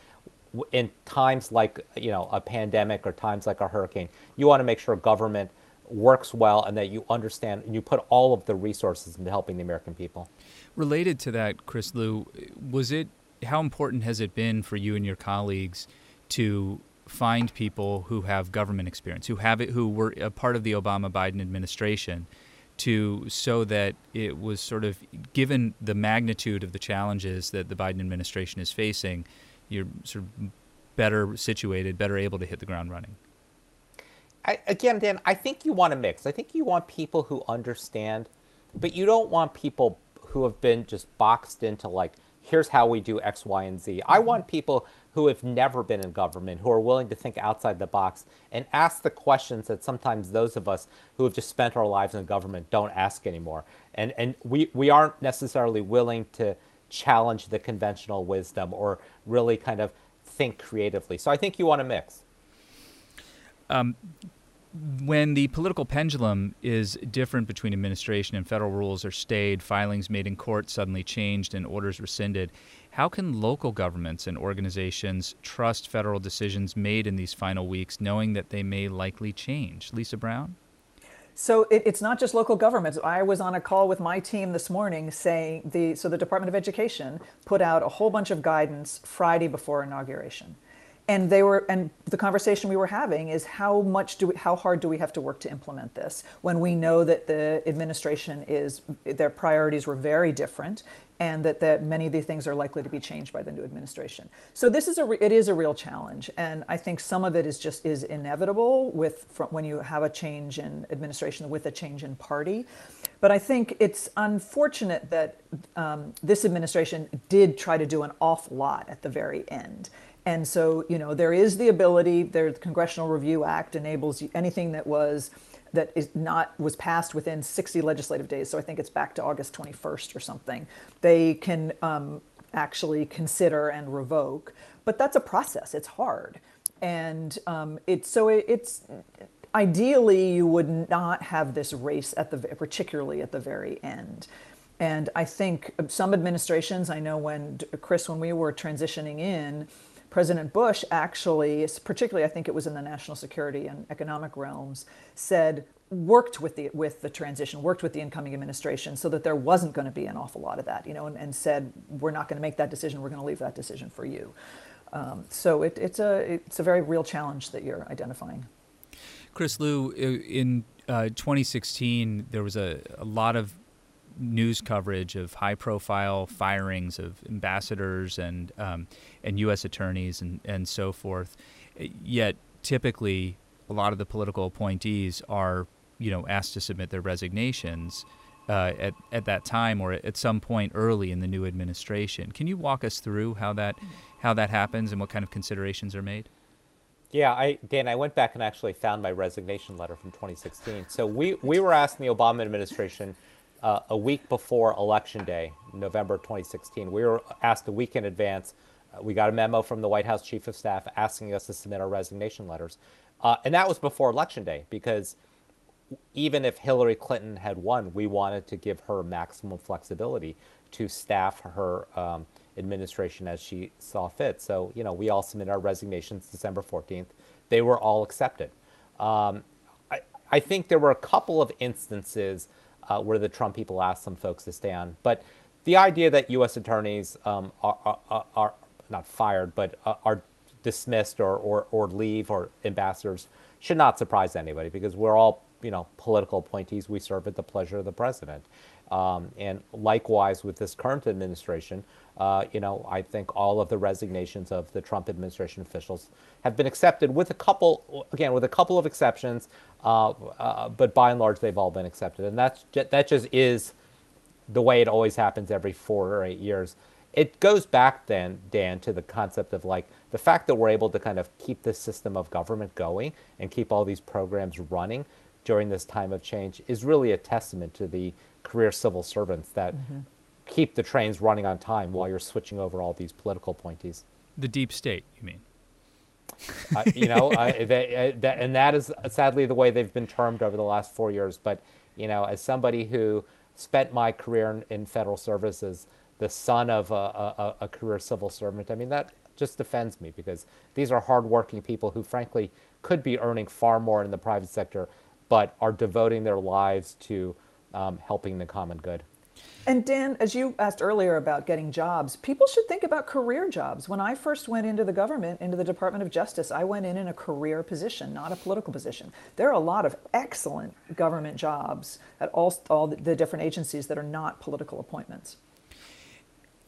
in times like you know a pandemic or times like a hurricane, you want to make sure government works well and that you understand and you put all of the resources into helping the American people. Related to that, Chris Lu, was it how important has it been for you and your colleagues to find people who have government experience, who have it, who were a part of the Obama Biden administration, to so that it was sort of given the magnitude of the challenges that the Biden administration is facing you're sort of better situated, better able to hit the ground running? I, again, Dan, I think you want a mix. I think you want people who understand, but you don't want people who have been just boxed into like, here's how we do X, Y, and Z. I mm-hmm. want people who have never been in government, who are willing to think outside the box and ask the questions that sometimes those of us who have just spent our lives in government don't ask anymore. And, and we, we aren't necessarily willing to challenge the conventional wisdom or really kind of think creatively. So I think you want to mix. Um, when the political pendulum is different between administration and federal rules are stayed, filings made in court suddenly changed, and orders rescinded, how can local governments and organizations trust federal decisions made in these final weeks, knowing that they may likely change? Lisa Brown? So it, it's not just local governments. I was on a call with my team this morning saying the so the Department of Education put out a whole bunch of guidance Friday before inauguration and they were and the conversation we were having is how much do we, how hard do we have to work to implement this when we know that the administration is their priorities were very different and that, that many of these things are likely to be changed by the new administration. So this is a it is a real challenge. And i think some of it is just is inevitable with from, when you have a change in administration with a change in party. But I think it's unfortunate that um, this administration did try to do an awful lot at the very end. And so, you know, there is the ability, the Congressional Review Act enables anything that was that is not was passed within 60 legislative days. So I think it's back to August 21st or something. They can um, actually consider and revoke, but that's a process. It's hard, and um, it's so it, it's ideally you would not have this race at the particularly at the very end. And I think some administrations, I know when Chris, when we were transitioning in, President Bush actually, particularly I think it was in the national security and economic realms, said worked with the with the transition, worked with the incoming administration, so that there wasn't going to be an awful lot of that, you know, and, and said we're not going to make that decision, we're going to leave that decision for you. Um, so it, it's a it's a very real challenge that you're identifying. Chris Lu, in uh, 2016, there was a, a lot of news coverage of high profile firings of ambassadors and um, and U.S. attorneys and, and so forth. Yet typically, a lot of the political appointees are you know asked to submit their resignations uh, at at that time or at some point early in the new administration. Can you walk us through how that how that happens and what kind of considerations are made? Yeah, I Dan, I went back and actually found my resignation letter from 2016. So we we were asking the Obama administration uh, a week before Election Day, November 2016. We were asked a week in advance. Uh, we got a memo from the White House Chief of Staff asking us to submit our resignation letters. Uh, and that was before Election Day because even if Hillary Clinton had won, we wanted to give her maximum flexibility to staff her um, administration as she saw fit. So, you know, we all submitted our resignations December 14th. They were all accepted. Um, I, I think there were a couple of instances uh, where the Trump people asked some folks to stay on. But the idea that U.S. attorneys um, are, are, are, not fired, but uh, are dismissed or, or, or leave or ambassadors should not surprise anybody because we're all you know political appointees. We serve at the pleasure of the president. Um, and likewise with this current administration, uh, you know, I think all of the resignations of the Trump administration officials have been accepted with a couple, again, with a couple of exceptions, uh, uh, but by and large, they've all been accepted. And that's that just is the way it always happens every four or eight years. It goes back then, Dan, to the concept of like the fact that we're able to kind of keep this system of government going and keep all these programs running during this time of change is really a testament to the career civil servants that mm-hmm. keep the trains running on time while you're switching over all these political appointees. The deep state, you mean? uh, you know, uh, they, uh, that, and that is sadly the way they've been termed over the last four years. But you know, as somebody who spent my career in, in federal services, the son of a, a, a, career civil servant, I mean, that just defends me because these are hardworking people who, frankly, could be earning far more in the private sector, but are devoting their lives to um, helping the common good. And Dan, as you asked earlier about getting jobs, people should think about career jobs. When I first went into the government, into the Department of Justice, I went in in a career position, not a political position. There are a lot of excellent government jobs at all, all the different agencies that are not political appointments.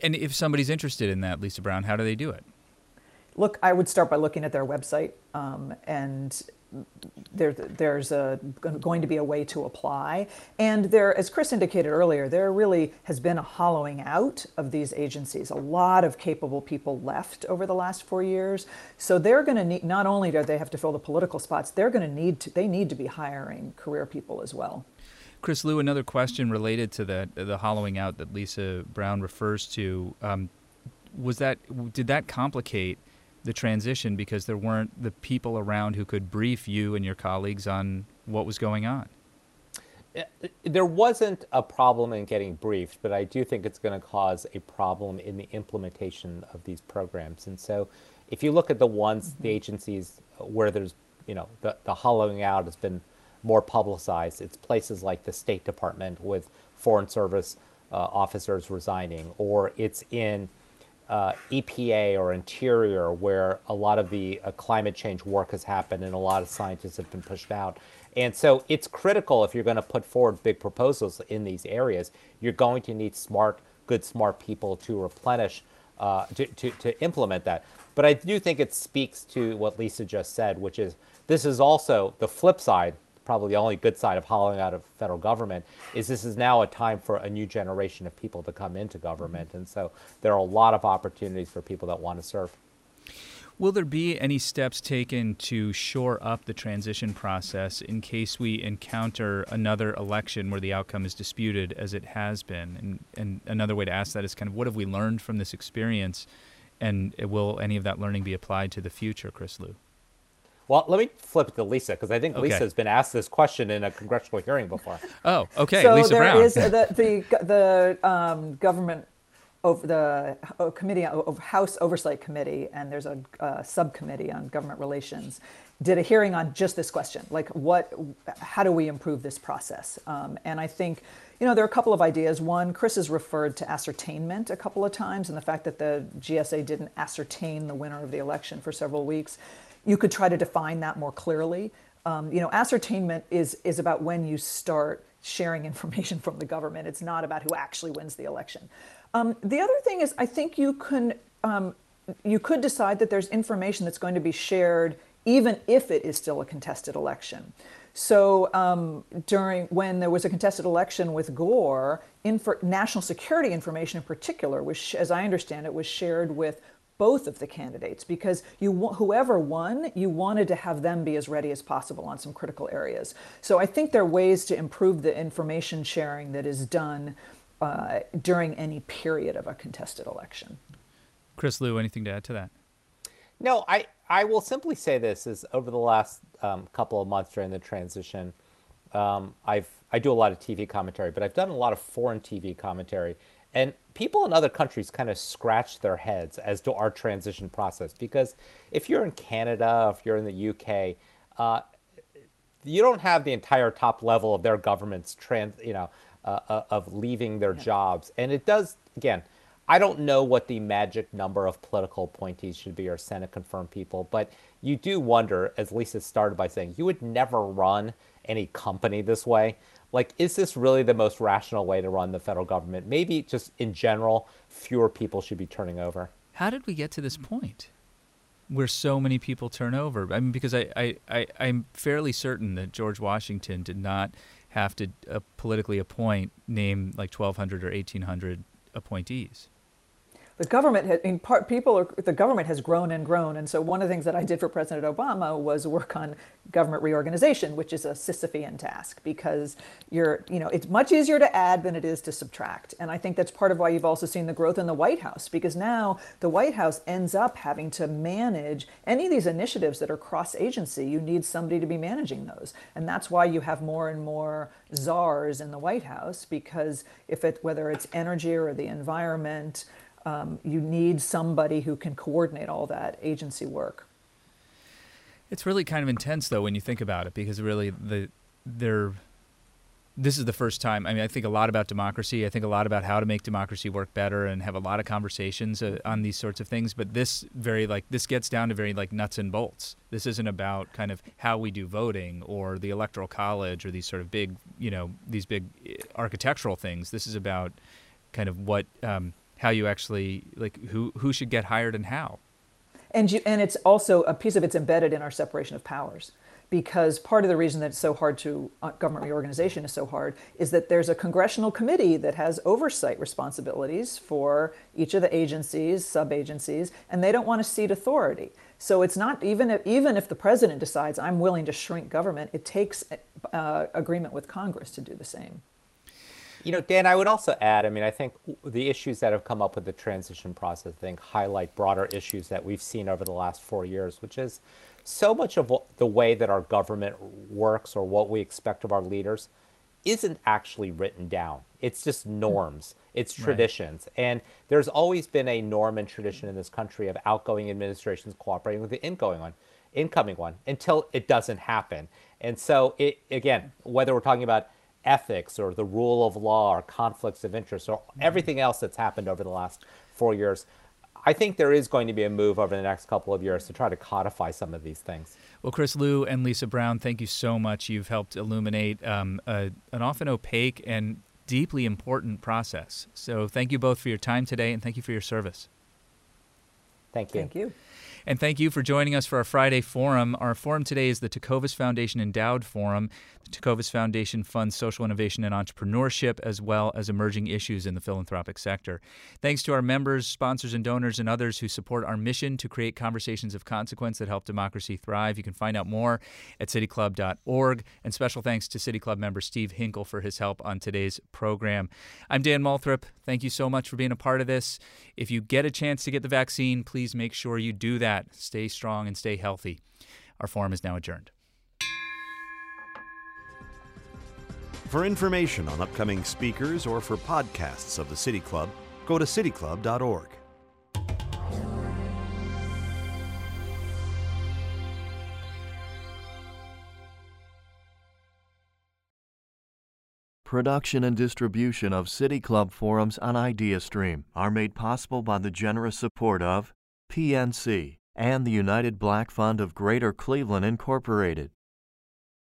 And if somebody's interested in that, Lisa Brown, how do they do it? look, I would start by looking at their website, um, and there, there's a, going to be a way to apply. And there, as Chris indicated earlier, there really has been a hollowing out of these agencies. A lot of capable people left over the last four years. So they're going to need, not only do they have to fill the political spots, they're going to need to, they need to be hiring career people as well. Chris Lu, another question related to that, the hollowing out that Lisa Brown refers to. Um, was that, did that complicate the transition because there weren't the people around who could brief you and your colleagues on what was going on. There wasn't a problem in getting briefed, but I do think it's going to cause a problem in the implementation of these programs. And so, if you look at the ones, mm-hmm. the agencies where there's, you know, the, the hollowing out has been more publicized, it's places like the State Department with Foreign Service uh, officers resigning, or it's in uh, EPA or Interior, where a lot of the uh, climate change work has happened and a lot of scientists have been pushed out. And so it's critical if you're going to put forward big proposals in these areas, you're going to need smart, good, smart people to replenish, uh, to, to, to implement that. But I do think it speaks to what Lisa just said, which is this is also the flip side probably the only good side of hollowing out of federal government is this is now a time for a new generation of people to come into government. And so there are a lot of opportunities for people that want to serve. Will there be any steps taken to shore up the transition process in case we encounter another election where the outcome is disputed as it has been? And, and another way to ask that is kind of what have we learned from this experience? And will any of that learning be applied to the future, Chris Lu? Well, let me flip it to Lisa because I think okay. Lisa has been asked this question in a congressional hearing before. Oh, okay. So Lisa there Brown. is the the, the um, government over the uh, committee of House Oversight Committee, and there's a, a subcommittee on government relations, did a hearing on just this question, like what, how do we improve this process? Um, and I think, you know, there are a couple of ideas. One, Chris has referred to ascertainment a couple of times, and the fact that the GSA didn't ascertain the winner of the election for several weeks you could try to define that more clearly. Um, you know, ascertainment is is about when you start sharing information from the government. It's not about who actually wins the election. Um, the other thing is, I think you can um, you could decide that there's information that's going to be shared even if it is still a contested election. So um, during when there was a contested election with Gore, infor- national security information in particular, which, as I understand it, was shared with both of the candidates because you whoever won you wanted to have them be as ready as possible on some critical areas. So i think there are ways to improve the information sharing that is done uh, during any period of a contested election. Chris lu anything to add to that? No i i will simply say this is over the last um, couple of months during the transition um, i've i do a lot of tv commentary but i've done a lot of foreign tv commentary and people in other countries kind of scratch their heads as to our transition process because if you're in Canada, if you're in the UK, uh, you don't have the entire top level of their government's trans, you know, uh, uh, of leaving their yeah. jobs, and it does again. I don't know what the magic number of political appointees should be or Senate confirmed people, but you do wonder, as Lisa started by saying, you would never run any company this way like is this really the most rational way to run the federal government? Maybe just in general fewer people should be turning over. How did we get to this point where so many people turn over? I mean because i, I, I i'm fairly certain that george washington did not have to uh, politically appoint name like 1200 or 1800 appointees the government in part, people are, the government has grown and grown. And so one of the things that I did for President Obama was work on government reorganization, which is a Sisyphean task because you're, you know, it's much easier to add than it is to subtract. And I think that's part of why you've also seen the growth in the White House because now the White House ends up having to manage any of these initiatives that are cross agency. You need somebody to be managing those. And that's why you have more and more czars in the White House because if it, whether it's energy or the environment, um, you need somebody who can coordinate all that agency work. It's really kind of intense, though, when you think about it, because really the they're this is the first time. I mean, I think a lot about democracy. I think a lot about how to make democracy work better, and have a lot of conversations uh, on these sorts of things. But this very like this gets down to very like nuts and bolts. This isn't about kind of how we do voting or the electoral college or these sort of big, you know, these big uh, architectural things. This is about kind of what um, how you actually like who who should get hired and how. And you, and it's also a piece of it's embedded in our separation of powers because part of the reason that it's so hard to uh, government reorganization is so hard is that there's a congressional committee that has oversight responsibilities for each of the agencies, sub agencies, and they don't want to cede authority. So it's not even if, even if the president decides I'm willing to shrink government, it takes uh, agreement with Congress to do the same. You know, Dan, I would also add, I mean, I think the issues that have come up with the transition process, I think, highlight broader issues that we've seen over the last four years, which is so much of what, the way that our government works or what we expect of our leaders isn't actually written down. It's just hmm. norms, it's traditions. Right. And there's always been a norm and tradition in this country of outgoing administrations cooperating with the incoming one, incoming one until it doesn't happen. And so it again, whether we're talking about ethics or the rule of law or conflicts of interest or everything else that's happened over the last 4 years, I think there is going to be a move over the next couple of years to try to codify some of these things. Well, Chris Lu and Lisa Brown, thank you so much. You've helped illuminate um, a, an often opaque and deeply important process. So thank you both for your time today and thank you for your service. Thank you. Thank you. And thank you for joining us for our Friday forum. Our forum today is the Tecovas Foundation Endowed Forum. The Tecovas Foundation funds social innovation and entrepreneurship, as well as emerging issues in the philanthropic sector. Thanks to our members, sponsors, and donors, and others who support our mission to create conversations of consequence that help democracy thrive. You can find out more at cityclub.org. And special thanks to City Club member Steve Hinkle for his help on today's program. I'm Dan Moulthrop. Thank you so much for being a part of this. If you get a chance to get the vaccine, please make sure you do that that, stay strong and stay healthy. Our forum is now adjourned. For information on upcoming speakers or for podcasts of the City Club, go to cityclub.org. Production and distribution of City Club forums on IdeaStream are made possible by the generous support of PNC and the United Black Fund of Greater Cleveland, Incorporated.